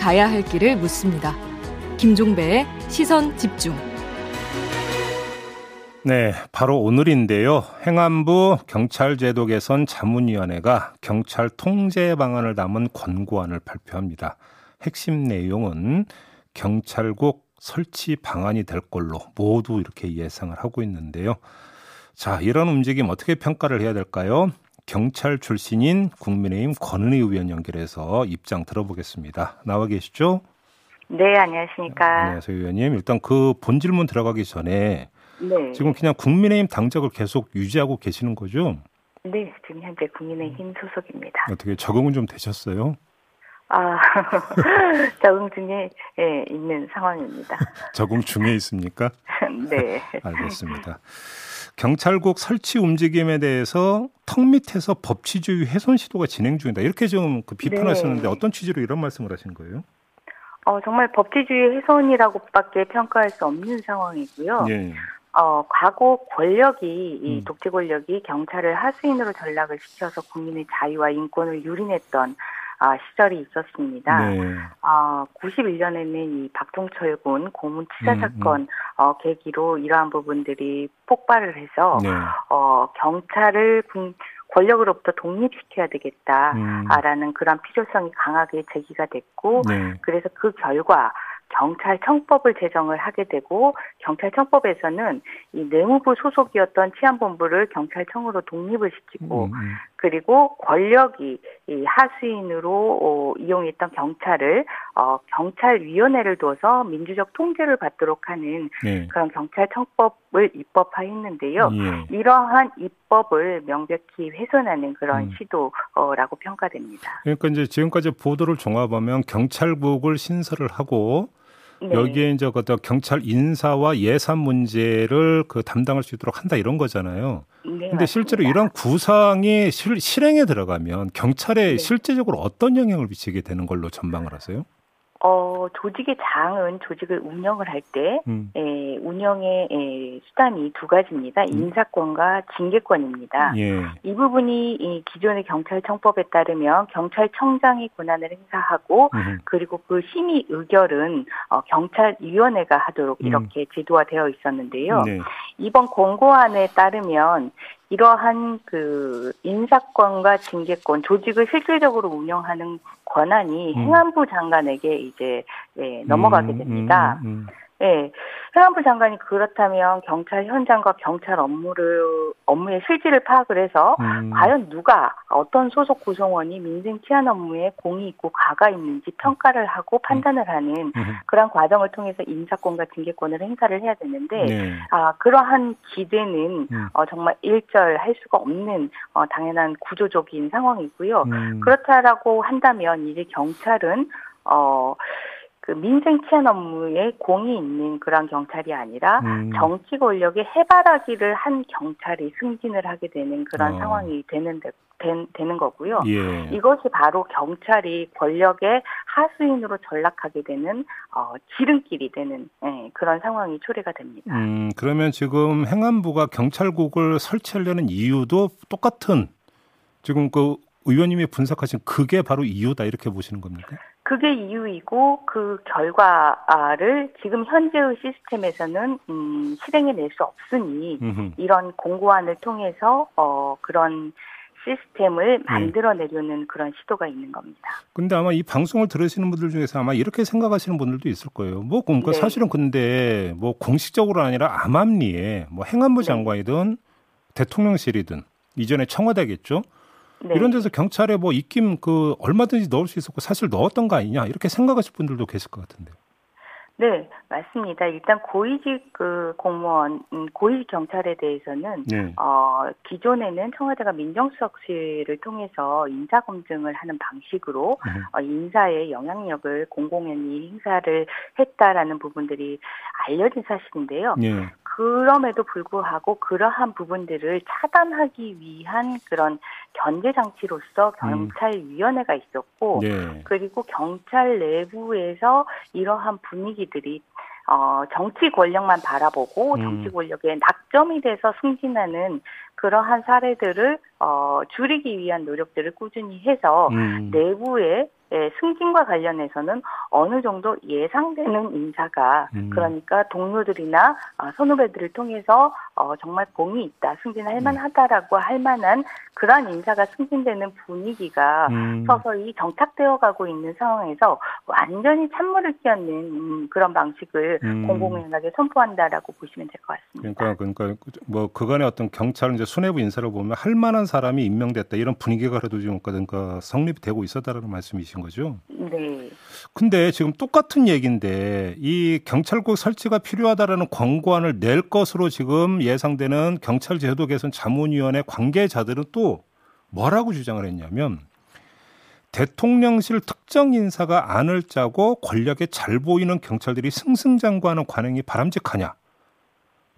가야 할 길을 묻습니다. 김종배의 시선 집중. 네, 바로 오늘인데요. 행안부 경찰제도 개선 자문위원회가 경찰 통제 방안을 담은 권고안을 발표합니다. 핵심 내용은 경찰국 설치 방안이 될 걸로 모두 이렇게 예상을 하고 있는데요. 자, 이런 움직임 어떻게 평가를 해야 될까요? 경찰 출신인 국민의힘 권은희 의원 연결해서 입장 들어보겠습니다. 나와 계시죠? 네, 안녕하십니까. 안녕하세요, 의원님. 일단 그 본질문 들어가기 전에 네. 지금 그냥 국민의힘 당적을 계속 유지하고 계시는 거죠? 네, 지금 현재 국민의힘 소속입니다. 어떻게 적응은 좀 되셨어요? 아, 적응 중에 예, 있는 상황입니다. 적응 중에 있습니까? 네. 알겠습니다. 경찰국 설치 움직임에 대해서 턱 밑에서 법치주의 훼손 시도가 진행 중이다. 이렇게 좀 그 비판하셨는데 네. 어떤 취지로 이런 말씀을 하신 거예요? 어, 정말 법치주의 훼손이라고밖에 평가할 수 없는 상황이고요. 네. 어, 과거 권력이, 이 음. 독재 권력이 경찰을 하수인으로 전락을 시켜서 국민의 자유와 인권을 유린했던 아, 시절이 있었습니다. 네. 아, 91년에는 이 박종철 군 고문 음, 사건 음. 어, 계기로 이러한 부분들이 폭발을 해서 네. 어, 경찰을 권력으로부터 독립시켜야 되겠다라는 음. 그런 필요성이 강하게 제기가 됐고 네. 그래서 그 결과 경찰청법을 제정을 하게 되고 경찰청법에서는 이 내무부 소속이었던 치안본부를 경찰청으로 독립을 시키고 음, 음. 그리고 권력이 이 하수인으로 어, 이용했던 경찰을 어, 경찰위원회를 둬서 민주적 통제를 받도록 하는 네. 그런 경찰청법을 입법화했는데요. 예. 이러한 입법을 명백히 훼손하는 그런 음. 시도라고 평가됩니다. 그러니까 이제 지금까지 보도를 종합하면 경찰국을 신설을 하고 네. 여기에 이제 그 경찰 인사와 예산 문제를 그 담당할 수 있도록 한다 이런 거잖아요. 네, 근데 실제로 이런 구상이 실, 실행에 들어가면 경찰에 네. 실제적으로 어떤 영향을 미치게 되는 걸로 전망을 하세요? 어, 조직의 장은 조직을 운영을 할 때, 음. 에, 운영의 에, 수단이 두 가지입니다. 음. 인사권과 징계권입니다. 예. 이 부분이 이 기존의 경찰청법에 따르면 경찰청장이 권한을 행사하고, 음. 그리고 그 심의 의결은 어, 경찰위원회가 하도록 음. 이렇게 제도화되어 있었는데요. 네. 이번 공고안에 따르면 이러한 그 인사권과 징계권 조직을 실질적으로 운영하는 권한이 음. 행안부 장관에게 이제 예, 넘어가게 음, 됩니다. 음, 음, 음. 예, 행안부 장관이 그렇다면 경찰 현장과 경찰 업무를 업무의 실질을 파악을 해서 음. 과연 누가 어떤 소속 구성원이 민생 치안 업무에 공이 있고 과가 있는지 평가를 하고 판단을 하는 음. 그런 과정을 통해서 인사권과 징계권을 행사를 해야 되는데 네. 아 그러한 기대는 음. 어, 정말 일절할 수가 없는 어, 당연한 구조적인 상황이고요. 음. 그렇다라고 한다면 이제 경찰은 어. 그 민생 치안 업무에 공이 있는 그런 경찰이 아니라 음. 정치 권력의 해바라기를 한 경찰이 승진을 하게 되는 그런 어. 상황이 되는 데, 된, 되는 거고요. 예. 이것이 바로 경찰이 권력의 하수인으로 전락하게 되는 어, 지름길이 되는 예, 그런 상황이 초래가 됩니다. 음, 그러면 지금 행안부가 경찰국을 설치하려는 이유도 똑같은 지금 그 의원님이 분석하신 그게 바로 이유다 이렇게 보시는 겁니까? 그게 이유이고 그 결과를 지금 현재의 시스템에서는 음, 실행해낼 수 없으니 음흠. 이런 공고안을 통해서 어, 그런 시스템을 네. 만들어내려는 네. 그런 시도가 있는 겁니다. 근데 아마 이 방송을 들으시는 분들 중에서 아마 이렇게 생각하시는 분들도 있을 거예요. 뭐 그러니까 네. 사실은 근데 뭐 공식적으로 아니라 암암리에 뭐 행안부 네. 장관이든 대통령실이든 이전에 청와대겠죠. 네. 이런 데서 경찰에 뭐 입김 그 얼마든지 넣을 수 있었고 사실 넣었던 거 아니냐 이렇게 생각하실 분들도 계실 것 같은데요. 네, 맞습니다. 일단 고위직 그 공무원, 음, 고위직 경찰에 대해서는 네. 어, 기존에는 청와대가 민정수석실을 통해서 인사 검증을 하는 방식으로 네. 어, 인사의 영향력을 공공연히 행사를 했다라는 부분들이 알려진 사실인데요. 네. 그럼에도 불구하고 그러한 부분들을 차단하기 위한 그런 견제 장치로서 음. 경찰위원회가 있었고 네. 그리고 경찰 내부에서 이러한 분위기들이 어, 정치 권력만 바라보고 음. 정치 권력에 낙점이 돼서 승진하는 그러한 사례들을 어, 줄이기 위한 노력들을 꾸준히 해서 음. 내부에 예, 승진과 관련해서는 어느 정도 예상되는 인사가 음. 그러니까 동료들이나 어, 선후배들을 통해서 어, 정말 공이 있다, 승진할 음. 만하다라고 할 만한 그러한 인사가 승진되는 분위기가 음. 서서히 정착되어 가고 있는 상황에서 완전히 찬물을 끼얹는 음, 그런 방식을 음. 공공연하게 선포한다라고 보시면 될 것 같습니다. 그러니까 그러니까 뭐 그간의 어떤 경찰 이제 수뇌부 인사를 보면 할 만한 사람이 임명됐다 이런 분위기가 그래도 지금 그러니까 성립이 되고 있었다라는 말씀이신 거죠? 네. 근데 지금 똑같은 얘기인데 이 경찰국 설치가 필요하다라는 권고안을 낼 것으로 지금 예상되는 경찰 제도 개선 자문위원회 관계자들은 또 뭐라고 주장을 했냐면 대통령실 특정 인사가 안을 짜고 권력에 잘 보이는 경찰들이 승승장구하는 관행이 바람직하냐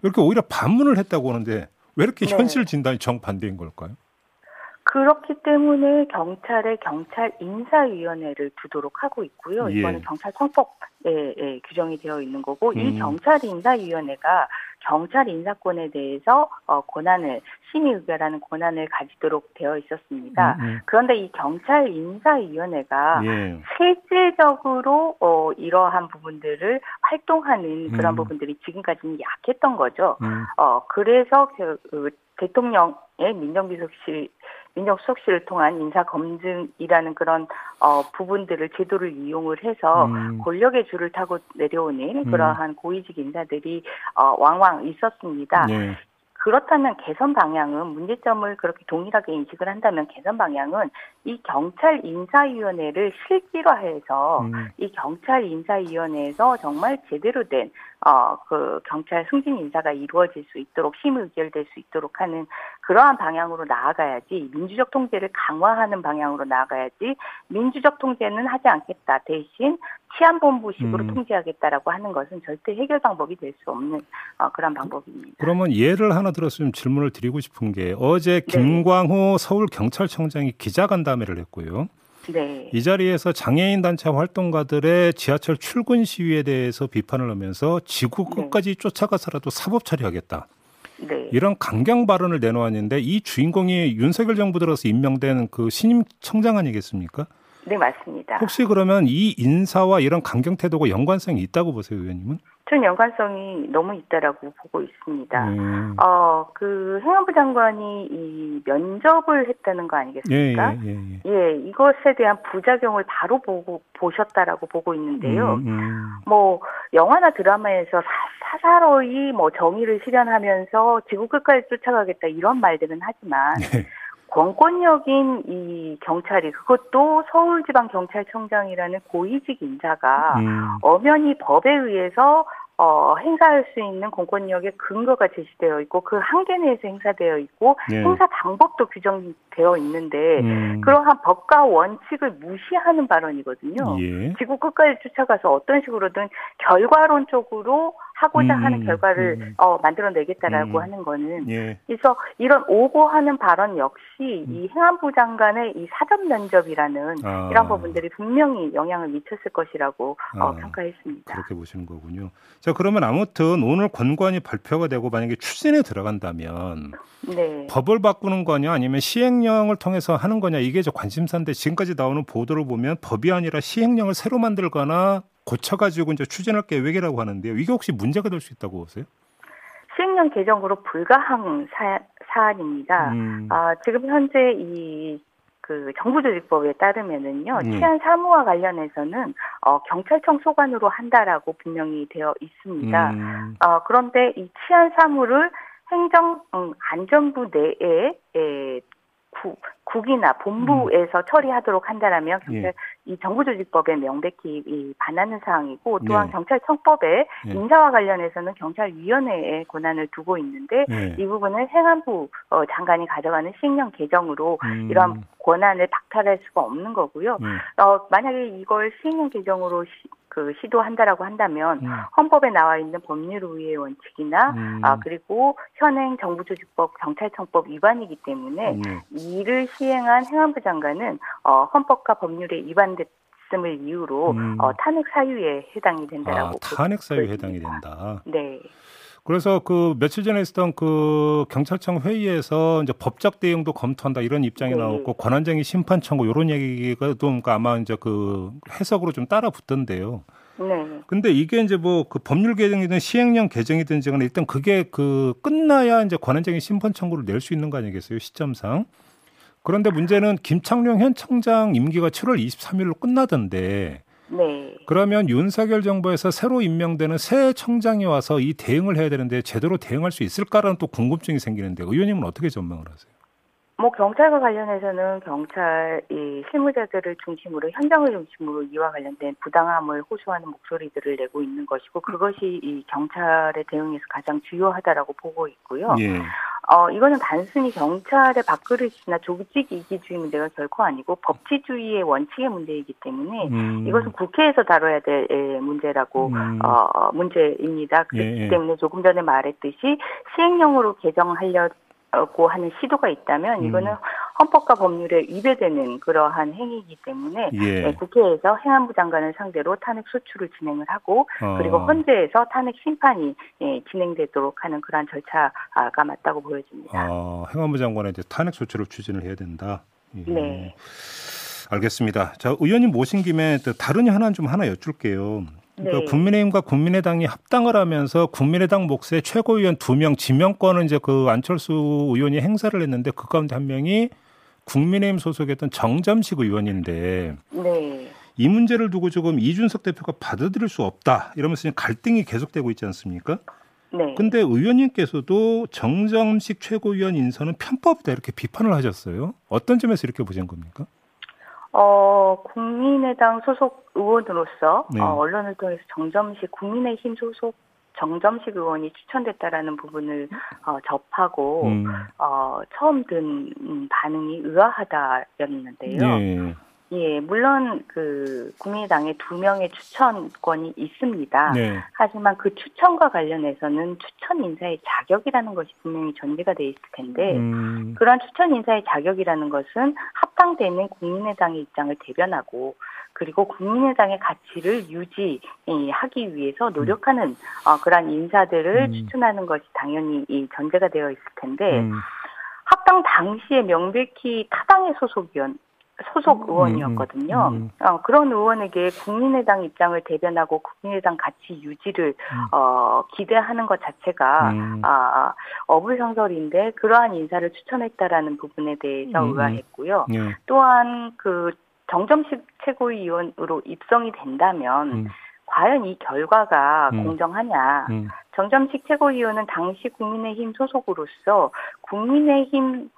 이렇게 오히려 반문을 했다고 하는데 왜 이렇게 네. 현실 진단이 정반대인 걸까요? 그렇기 때문에 경찰의 경찰 인사위원회를 두도록 하고 있고요. 예. 이거는 경찰청법에 예, 규정이 되어 있는 거고 음. 이 경찰 인사위원회가 경찰 인사권에 대해서 어, 권한을 심의 의결하는 권한을 가지도록 되어 있었습니다. 음, 음. 그런데 이 경찰 인사위원회가 예. 실질적으로 어, 이러한 부분들을 활동하는 그런 음. 부분들이 지금까지는 약했던 거죠. 음. 어, 그래서 그, 그 대통령의 민정비서실 민정수석실을 통한 인사 검증이라는 그런 어, 부분들을 제도를 이용을 해서 음. 권력의 줄을 타고 내려오는 음. 그러한 고위직 인사들이 어, 왕왕 있었습니다. 네. 그렇다면 개선 방향은 문제점을 그렇게 동일하게 인식을 한다면 개선 방향은 이 경찰 인사위원회를 실질화해서 음. 이 경찰 인사위원회에서 정말 제대로 된 어, 그 경찰 승진 인사가 이루어질 수 있도록 심의 의결될 수 있도록 하는 그러한 방향으로 나아가야지 민주적 통제를 강화하는 방향으로 나아가야지 민주적 통제는 하지 않겠다 대신 치안본부식으로 음. 통제하겠다라고 하는 것은 절대 해결 방법이 될 수 없는 어, 그런 방법입니다. 그러면 예를 하나 좀 질문을 드리고 싶은 게 어제 네. 김광호 네. 서울 경찰청장이 기자간담회를 했고요. 네. 이 자리에서 장애인 단체 활동가들의 지하철 출근 시위에 대해서 비판을 하면서 지구 네. 끝까지 네. 쫓아가서라도 사법 처리하겠다. 네. 이런 강경 발언을 내놓았는데 이 주인공이 윤석열 정부 들어서 임명된 그 신임 청장 아니겠습니까? 네, 맞습니다. 혹시 그러면 이 인사와 이런 강경 태도가 연관성이 있다고 보세요, 의원님은? 전 연관성이 너무 있다라고 보고 있습니다. 음. 어, 그 행안부 장관이 이 면접을 했다는 거 아니겠습니까? 예, 예, 예, 예. 이것에 대한 부작용을 바로 보고 보셨다라고 보고 있는데요. 음, 음. 뭐 영화나 드라마에서 사, 사사로이 뭐 정의를 실현하면서 지구 끝까지 쫓아가겠다 이런 말들은 하지만 네. 권권력인 이 경찰이 그것도 서울지방경찰청장이라는 고위직 인사가 음. 엄연히 법에 의해서 어, 행사할 수 있는 공권력의 근거가 제시되어 있고 그 한계 내에서 행사되어 있고 네. 행사 방법도 규정되어 있는데 음. 그러한 법과 원칙을 무시하는 발언이거든요. 예. 지구 끝까지 쫓아가서 어떤 식으로든 결과론적으로 하고자 음, 하는 결과를 음. 어, 만들어내겠다라고 음. 하는 거는 예. 그래서 이런 오고하는 발언 역시 음. 이 행안부 장관의 이 사전 면접이라는 아. 이런 부분들이 분명히 영향을 미쳤을 것이라고 어, 아. 어, 평가했습니다. 그렇게 보시는 거군요. 자 그러면 아무튼 오늘 권고안이 발표가 되고 만약에 추진에 들어간다면 네. 법을 바꾸는 거냐 아니면 시행령을 통해서 하는 거냐 이게 저 관심사인데 지금까지 나오는 보도를 보면 법이 아니라 시행령을 새로 만들거나 고쳐가지고 이제 추진할 계획이라고 하는데요. 이게 혹시 문제가 될 수 있다고 보세요? 시행령 개정으로 불가항 사, 안입니다 음. 아, 지금 현재 이 그 정부조직법에 따르면은요 음. 치안 사무와 관련해서는 어, 경찰청 소관으로 한다라고 분명히 되어 있습니다. 음. 어, 그런데 이 치안 사무를 행정 음, 안전부 내에 에, 구, 국이나 본부에서 음. 처리하도록 한다라면 경찰 예. 이 정부조직법에 명백히 이 반하는 사항이고 또한 네. 경찰청법에 예. 인사와 관련해서는 경찰위원회에 권한을 두고 있는데 예. 이 부분은 행안부 어, 장관이 가져가는 시행령 개정으로 음. 이러한 권한을 박탈할 수가 없는 거고요. 예. 어, 만약에 이걸 시행령 개정으로 시, 그 시도한다라고 한다면 음. 헌법에 나와 있는 법률 우위의 원칙이나 음. 아 그리고 현행 정부조직법 경찰청법 위반이기 때문에 음. 이를 시행한 행안부 장관은 어, 헌법과 법률에 위반됐 음을 이유로 음. 어, 탄핵 사유에 해당이 된다라고 아, 탄핵 사유에 해당이 된다. 네. 그래서 그 며칠 전에 있었던 그 경찰청 회의에서 이제 법적 대응도 검토한다 이런 입장이 네. 나왔고 권한쟁의 심판 청구 이런 얘기가 좀 그러니까 아마 이제 그 해석으로 좀 따라 붙던데요. 네. 근데 이게 이제 뭐 그 법률 개정이든 시행령 개정이든지 간에 일단 그게 그 끝나야 이제 권한쟁의 심판 청구를 낼 수 있는 거 아니겠어요 시점상. 그런데 문제는 김창룡 현 청장 임기가 7월 23일로 끝나던데 네. 그러면 윤석열 정부에서 새로 임명되는 새 청장이 와서 이 대응을 해야 되는데 제대로 대응할 수 있을까라는 또 궁금증이 생기는데 의원님은 어떻게 전망을 하세요? 뭐 경찰과 관련해서는 경찰 이 실무자들을 중심으로 현장을 중심으로 이와 관련된 부당함을 호소하는 목소리들을 내고 있는 것이고 그것이 이 경찰의 대응에서 가장 주요하다라고 보고 있고요. 예. 어 이거는 단순히 경찰의 밥그릇이나 조직 이기주의 문제가 결코 아니고 법치주의의 원칙의 문제이기 때문에 음. 이것은 국회에서 다뤄야 될 문제라고 음. 어 문제입니다. 그렇기 예, 예. 때문에 조금 전에 말했듯이 시행령으로 개정하려 고 하는 시도가 있다면 음. 이거는 헌법과 법률에 위배되는 그러한 행위이기 때문에 예. 네, 국회에서 행안부 장관을 상대로 탄핵 소추를 진행을 하고 어. 그리고 헌재에서 탄핵 심판이 예, 진행되도록 하는 그러한 절차가 맞다고 보여집니다. 아, 행안부 장관에 이제 탄핵 소추를 추진을 해야 된다. 예. 네. 알겠습니다. 자, 의원님 모신 김에 다른 하나 좀 하나 여쭐게요. 그러니까 네. 국민의힘과 국민의당이 합당을 하면서 국민의당 몫의 최고위원 두 명 지명권을 이제 그 안철수 의원이 행사를 했는데 그 가운데 한 명이 국민의힘 소속이었던 정점식 의원인데 네. 이 문제를 두고 조금 이준석 대표가 받아들일 수 없다 이러면서 갈등이 계속되고 있지 않습니까? 네. 근데 의원님께서도 정점식 최고위원 인선은 편법이다 이렇게 비판을 하셨어요. 어떤 점에서 이렇게 보신 겁니까? 어, 국민의당 소속 의원으로서 네. 어, 언론을 통해서 정점식 국민의힘 소속 정점식 의원이 추천됐다라는 부분을 어, 접하고 음. 어, 처음 든 반응이 의아하다였는데요. 네. 예, 물론 그 국민의당에 두 명의 추천권이 있습니다. 네. 하지만 그 추천과 관련해서는 추천 인사의 자격이라는 것이 분명히 전제가 돼 있을 텐데 음. 그러한 추천 인사의 자격이라는 것은 합당되는 국민의당의 입장을 대변하고 그리고 국민의당의 가치를 유지하기 위해서 노력하는 음. 어, 그러한 인사들을 음. 추천하는 것이 당연히 이 전제가 되어 있을 텐데 음. 합당 당시에 명백히 타당의 소속이었 소속 음, 의원이었거든요. 음, 음. 어, 그런 의원에게 국민의당 입장을 대변하고 국민의당 가치 유지를 음. 어, 기대하는 것 자체가 음. 아, 어불성설인데 그러한 인사를 추천했다라는 부분에 대해서 음, 의아했고요. 예. 또한 그 정점식 최고위원으로 입성이 된다면 과연 이 결과가 공정하냐? 정점식 최고위원은 당시 국민의힘 소속으로서 국민의힘 의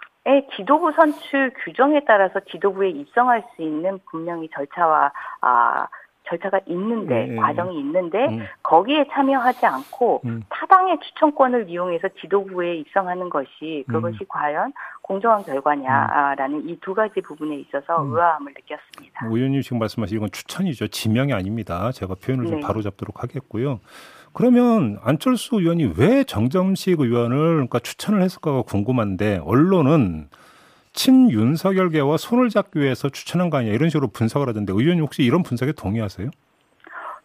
지도부 선출 규정에 따라서 지도부에 입성할 수 있는 분명히 절차와 아 절차가 있는데 네. 과정이 있는데 음. 거기에 참여하지 않고 음. 타당의 추천권을 이용해서 지도부에 입성하는 것이 그것이 음. 과연 공정한 결과냐라는 음. 이두 가지 부분에 있어서 음. 의아함을 느꼈습니다. 의원님 지금 말씀하신 이건 추천이죠. 지명이 아닙니다. 제가 표현을 좀 네. 바로 잡도록 하겠고요. 그러면 안철수 의원이 왜 정점식 의원을 그러니까 추천을 했을까가 궁금한데 언론은 친윤석열계와 손을 잡기 위해서 추천한 거 아니냐 이런 식으로 분석을 하던데 의원님 혹시 이런 분석에 동의하세요?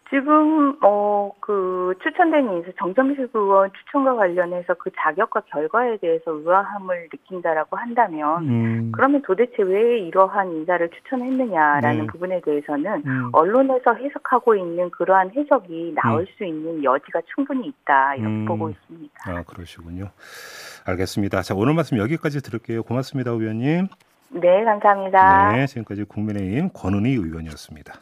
지금 어 그 추천된 인사 정점식 의원 추천과 관련해서 그 자격과 결과에 대해서 의아함을 느낀다라고 한다면 음. 그러면 도대체 왜 이러한 인사를 추천했느냐라는 네. 부분에 대해서는 음. 언론에서 해석하고 있는 그러한 해석이 나올 음. 수 있는 여지가 충분히 있다 이렇게 음. 보고 있습니다. 아 그러시군요. 알겠습니다. 자 오늘 말씀 여기까지 들을게요. 고맙습니다, 의원님. 네, 감사합니다. 네, 지금까지 국민의힘 권은희 의원이었습니다.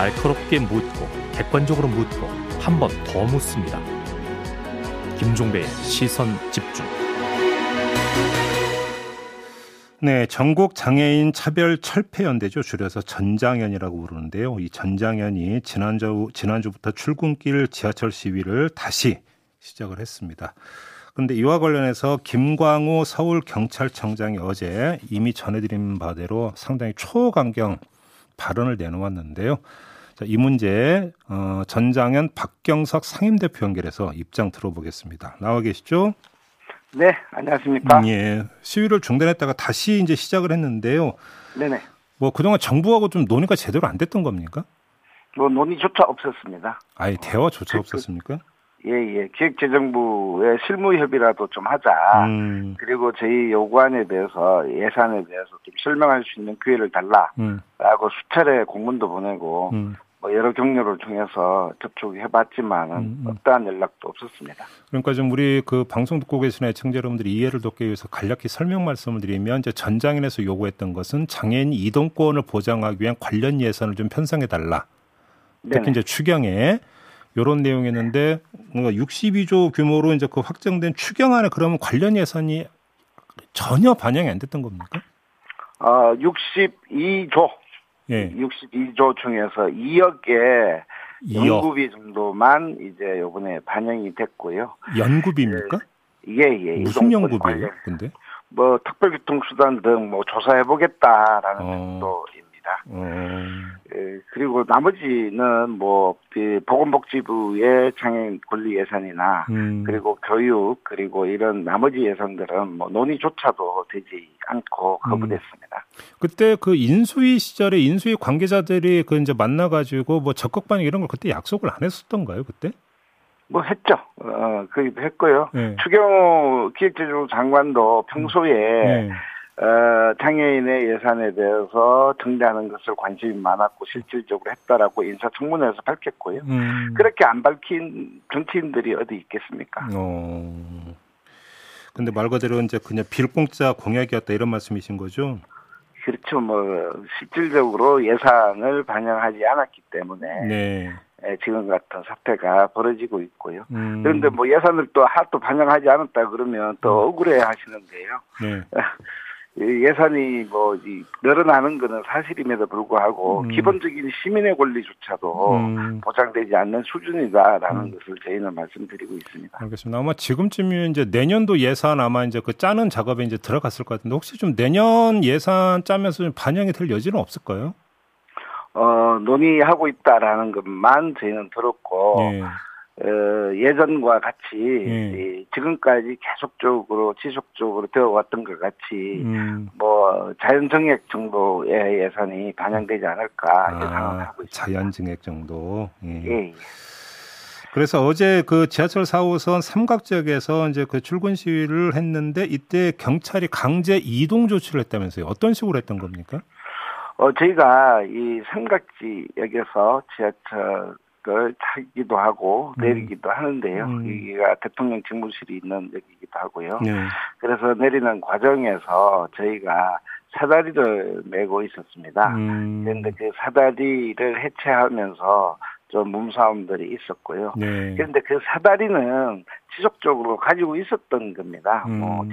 날카롭게 묻고 객관적으로 묻고 한 번 더 묻습니다. 김종배의 시선 집중. 네, 전국 장애인 차별 철폐 연대죠. 줄여서 전장연이라고 부르는데요. 이 전장연이 지난주 지난주부터 출근길 지하철 시위를 다시 시작을 했습니다. 그런데 이와 관련해서 김광우 서울 경찰청장이 어제 이미 전해드린 바대로 상당히 초강경 발언을 내놓았는데요. 자, 이 문제 어, 전장현 박경석 상임대표 연결해서 입장 들어보겠습니다. 나와 계시죠? 네, 안녕하십니까? 음, 예, 시위를 중단했다가 다시 이제 시작을 했는데요. 네네. 뭐 그동안 정부하고 좀 논의가 제대로 안 됐던 겁니까? 뭐 논의조차 없었습니다. 아예 대화조차 없었습니까? 예, 예. 기획재정부의 실무협의라도 좀 하자. 음. 그리고 저희 요구안에 대해서 예산에 대해서 좀 설명할 수 있는 기회를 달라라고 음. 수차례 공문도 보내고 음. 뭐 여러 경로를 통해서 접촉해봤지만은 음, 음. 어떠한 연락도 없었습니다. 그러니까 좀 우리 그 방송 듣고 계신 애청자 여러분들이 이해를 돕기 위해서 간략히 설명 말씀을 드리면 이제 전장인에서 요구했던 것은 장애인 이동권을 보장하기 위한 관련 예산을 좀 편성해 달라. 특히 이제 추경에 이런 내용이었는데 뭔가 62조 규모로 이제 그 확정된 추경안에 그러면 관련 예산이 전혀 반영이 안 됐던 겁니까? 아, 62조. 예. 62조 중에서 2억의 2억. 연구비 정도만 이제 요번에 반영이 됐고요. 연구비입니까? 예, 예. 무슨 연구비예요? 근데? 뭐 특별교통수단 등 뭐 조사해 보겠다라는 어. 정도입니다. 예, 그리고 나머지는 뭐그 보건복지부의 장애인 권리 예산이나 음. 그리고 교육 그리고 이런 나머지 예산들은 뭐 논의조차도 되지 않고 거부됐습니다. 음. 그때 그 인수위 시절에 인수위 관계자들이 그 이제 만나가지고 뭐 적극 반영 이런 걸 그때 약속을 안 했었던가요 그때? 뭐 했죠. 어, 그 했고요. 네. 추경호 기획재정부 장관도 평소에 네. 어, 장애인의 예산에 대해서 증대하는 것을 관심이 많았고 실질적으로 했다라고 인사청문회에서 밝혔고요. 음. 그렇게 안 밝힌 정치인들이 어디 있겠습니까? 어. 근데 말 그대로 이제 그냥 빌공짜 공약이었다 이런 말씀이신 거죠? 그렇죠. 뭐 실질적으로 예산을 반영하지 않았기 때문에 네. 예, 지금 같은 사태가 벌어지고 있고요. 음. 그런데 뭐 예산을 또 하도 반영하지 않았다 그러면 또 음. 억울해 하시는데요. 네. 예산이 뭐 늘어나는 것은 사실임에도 불구하고 음. 기본적인 시민의 권리조차도 음. 보장되지 않는 수준이다라는 음. 것을 저희는 말씀드리고 있습니다. 알겠습니다. 아마 지금쯤이면 이제 내년도 예산 아마 이제 그 짜는 작업에 이제 들어갔을 것 같은데 혹시 좀 내년 예산 짜면서 좀 반영이 될 여지는 없을까요? 어 논의하고 있다라는 것만 저희는 들었고. 예. 어, 예전과 같이 음. 지금까지 계속적으로 지속적으로 되어왔던 것 같이 음. 뭐 자연증액 정도의 예산이 반영되지 않을까 아, 예상을 하고 있습니다. 자연증액 정도. 예. 예. 예. 그래서 어제 그 지하철 4호선 삼각 지역에서 이제 그 출근 시위를 했는데 이때 경찰이 강제 이동 조치를 했다면서요. 어떤 식으로 했던 겁니까? 어, 저희가 이 삼각지역에서 지하철 걸 타기도 하고 음. 내리기도 하는데요. 음. 여기가 대통령 직무실이 있는 여기기도 하고요. 네. 그래서 내리는 과정에서 저희가 사다리를 메고 있었습니다. 음. 그런데 그 사다리를 해체하면서 좀 몸싸움들이 있었고요. 네. 그런데 그 사다리는 지속적으로 가지고 있었던 겁니다. 음. 뭐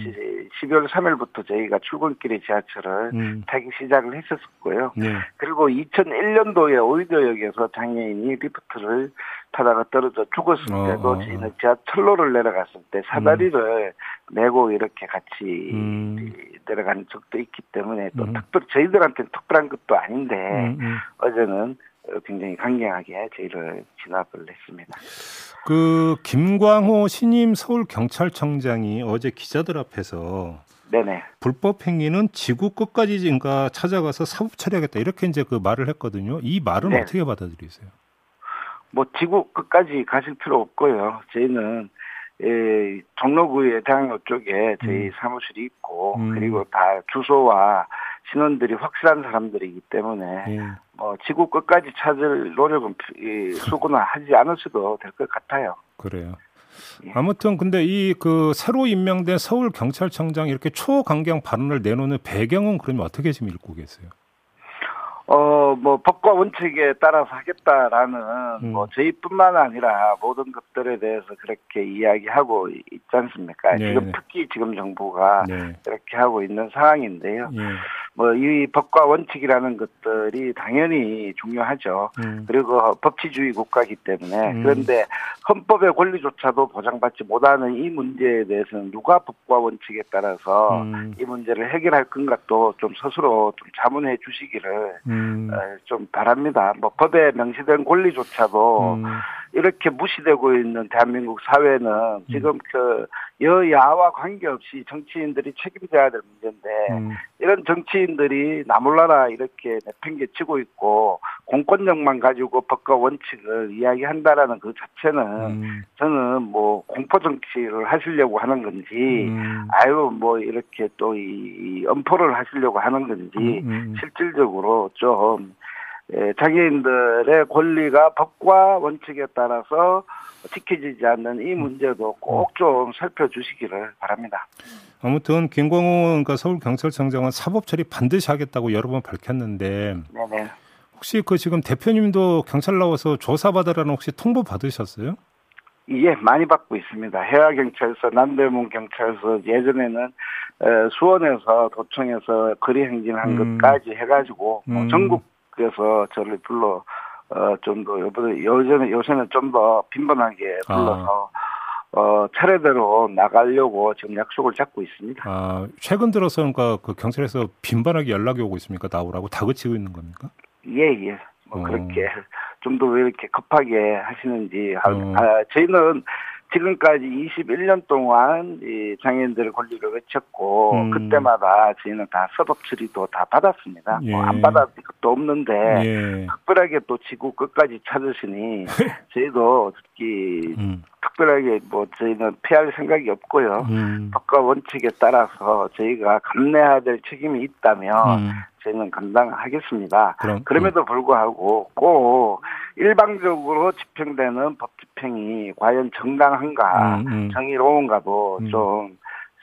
12월 3일부터 저희가 출근길에 지하철을 음. 타기 시작을 했었고요. 네. 그리고 2001년도에 오이도역에서 장애인이 리프트를 타다가 떨어져 죽었을 어, 때도 어, 저희는 지하철로를 내려갔을 때 사다리를 음. 메고 이렇게 같이 음. 내려간 적도 있기 때문에 또 음. 특별 저희들한테는 특별한 것도 아닌데 음, 음. 어제는 굉장히 강경하게 저희를 진압을 했습니다. 그 김광호 신임 서울경찰청장이 어제 기자들 앞에서 네네. 불법 행위는 지구 끝까지인가 찾아가서 사법 처리하겠다 이렇게 이제 그 말을 했거든요. 이 말은 네. 어떻게 받아들이세요? 뭐 지구 끝까지 가실 필요 없고요. 저희는 예, 종로구의 대학로 쪽에 저희 음. 사무실이 있고 음. 그리고 다 주소와 신원들이 확실한 사람들이기 때문에 예. 뭐 지구 끝까지 찾을 노력은 수고는 하지 않으셔도 될 것 같아요. 그래요. 예. 아무튼 근데 이 그 새로 임명된 서울 경찰청장 이렇게 초강경 발언을 내놓는 배경은 그러면 어떻게 지금 읽고 계세요? 어, 뭐, 법과 원칙에 따라서 하겠다라는, 음. 뭐, 저희뿐만 아니라 모든 것들에 대해서 그렇게 이야기하고 있지 않습니까? 네. 지금 특히 지금 정부가 네. 이렇게 하고 있는 상황인데요. 네. 뭐, 이 법과 원칙이라는 것들이 당연히 중요하죠. 음. 그리고 법치주의 국가이기 때문에. 음. 그런데 헌법의 권리조차도 보장받지 못하는 이 문제에 대해서는 누가 법과 원칙에 따라서 음. 이 문제를 해결할 건가도 좀 스스로 좀 자문해 주시기를 음. 어, 좀 바랍니다. 뭐 법에 명시된 권리조차도 음. 이렇게 무시되고 있는 대한민국 사회는 음. 지금 그 여야와 관계없이 정치인들이 책임져야 될 문제인데 음. 이런 정치인들이 나몰라라 이렇게 내팽개치고 있고 공권력만 가지고 법과 원칙을 이야기한다라는 그 자체는 음. 저는 뭐 공포 정치를 하시려고 하는 건지 음. 아유 뭐 이렇게 또 이 엄포를 하시려고 하는 건지 음, 음. 실질적으로 좀 예, 장애인들의 권리가 법과 원칙에 따라서 지켜지지 않는 이 문제도 꼭 좀 살펴주시기를 바랍니다. 아무튼 김광호 그러니까 서울경찰청장은 사법 처리 반드시 하겠다고 여러 번 밝혔는데 네네. 혹시 그 지금 대표님도 경찰 나와서 조사받으라는 혹시 통보 받으셨어요? 예, 많이 받고 있습니다. 해화경찰서, 남대문 경찰서, 예전에는 수원에서 도청에서 거리 행진한 음. 것까지 해가지고 뭐 음. 전국 에서 저를 불러 어, 좀 더, 요즘에, 요새는 좀 더 빈번하게 불러서, 아. 어, 차례대로 나가려고 지금 약속을 잡고 있습니다. 아, 최근 들어서 그러니까 그 경찰에서 빈번하게 연락이 오고 있습니까? 나오라고 다그치고 있는 겁니까? 예, 예. 뭐 어. 그렇게 좀 더 왜 이렇게 급하게 하시는지. 어. 아, 저희는 지금까지 21년 동안 이 장애인들의 권리를 외쳤고 음. 그때마다 저희는 다 서법 처리도 다 받았습니다. 예. 뭐안 받았을 것도 없는데 예. 특별하게 또 지구 끝까지 찾으시니 저희도 특히 음. 특별하게 뭐 저희는 피할 생각이 없고요. 음. 법과 원칙에 따라서 저희가 감내해야 될 책임이 있다면 음. 저희는 감당하겠습니다. 그럼, 그럼에도 불구하고 꼭 일방적으로 집행되는 법 집행이 과연 정당한가, 음, 음. 정의로운가도 음. 좀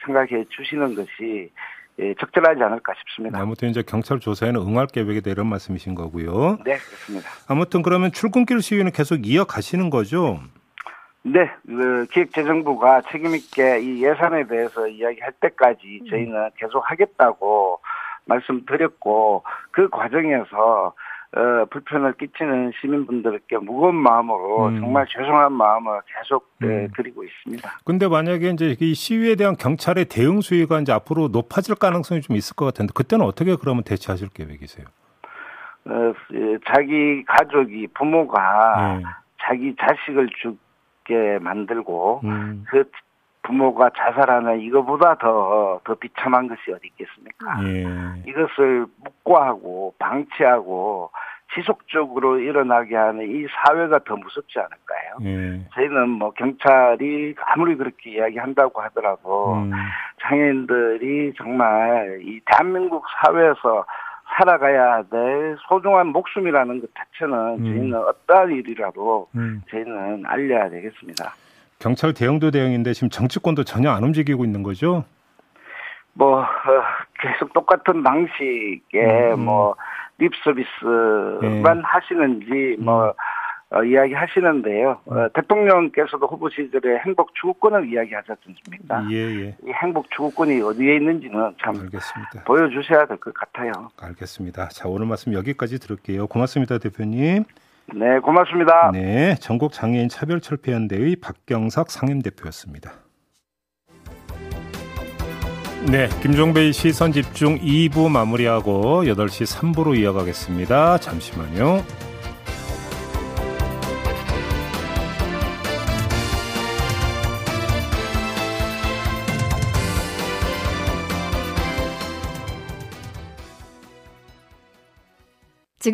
생각해 주시는 것이 예, 적절하지 않을까 싶습니다. 아무튼 이제 경찰 조사에는 응할 계획이다 이런 말씀이신 거고요. 네, 그렇습니다. 아무튼 그러면 출근길 시위는 계속 이어가시는 거죠? 네, 그 기획재정부가 책임 있게 이 예산에 대해서 이야기할 때까지 저희는 계속 하겠다고 말씀드렸고 그 과정에서 어, 불편을 끼치는 시민분들께 무거운 마음으로 음. 정말 죄송한 마음을 계속 네, 음. 드리고 있습니다. 근데 만약에 이제 이 시위에 대한 경찰의 대응 수위가 이제 앞으로 높아질 가능성이 좀 있을 것 같은데 그때는 어떻게 그러면 대처하실 계획이세요? 어, 자기 가족이 부모가 네. 자기 자식을 죽게 만들고 음. 그 부모가 자살하는 이거보다 더, 더 비참한 것이 어디 있겠습니까? 예. 이것을 묵과하고 방치하고 지속적으로 일어나게 하는 이 사회가 더 무섭지 않을까요? 예. 저희는 뭐 경찰이 아무리 그렇게 이야기한다고 하더라도 음. 장애인들이 정말 이 대한민국 사회에서 살아가야 될 소중한 목숨이라는 것 자체는 음. 저희는 어떠한 일이라도 음. 저희는 알려야 되겠습니다. 경찰 대응도 대응인데 지금 정치권도 전혀 안 움직이고 있는 거죠? 뭐 어, 계속 똑같은 방식의 음. 뭐 립서비스만 네. 하시는지 뭐 어, 이야기 하시는데요. 어, 음. 대통령께서도 후보 시절에 행복 추구권을 이야기하지 않습니까? 예, 예. 이 행복 추구권이 어디에 있는지는 참 알겠습니다. 보여주셔야 될 것 같아요. 알겠습니다. 자, 오늘 말씀 여기까지 들을게요. 고맙습니다, 대표님. 네, 고맙습니다. 네, 전국 장애인 차별 철폐 연대의 박경석 상임 대표였습니다. 네, 김종배의 시선 집중 2부 마무리하고 8시 3부로 이어가겠습니다. 잠시만요.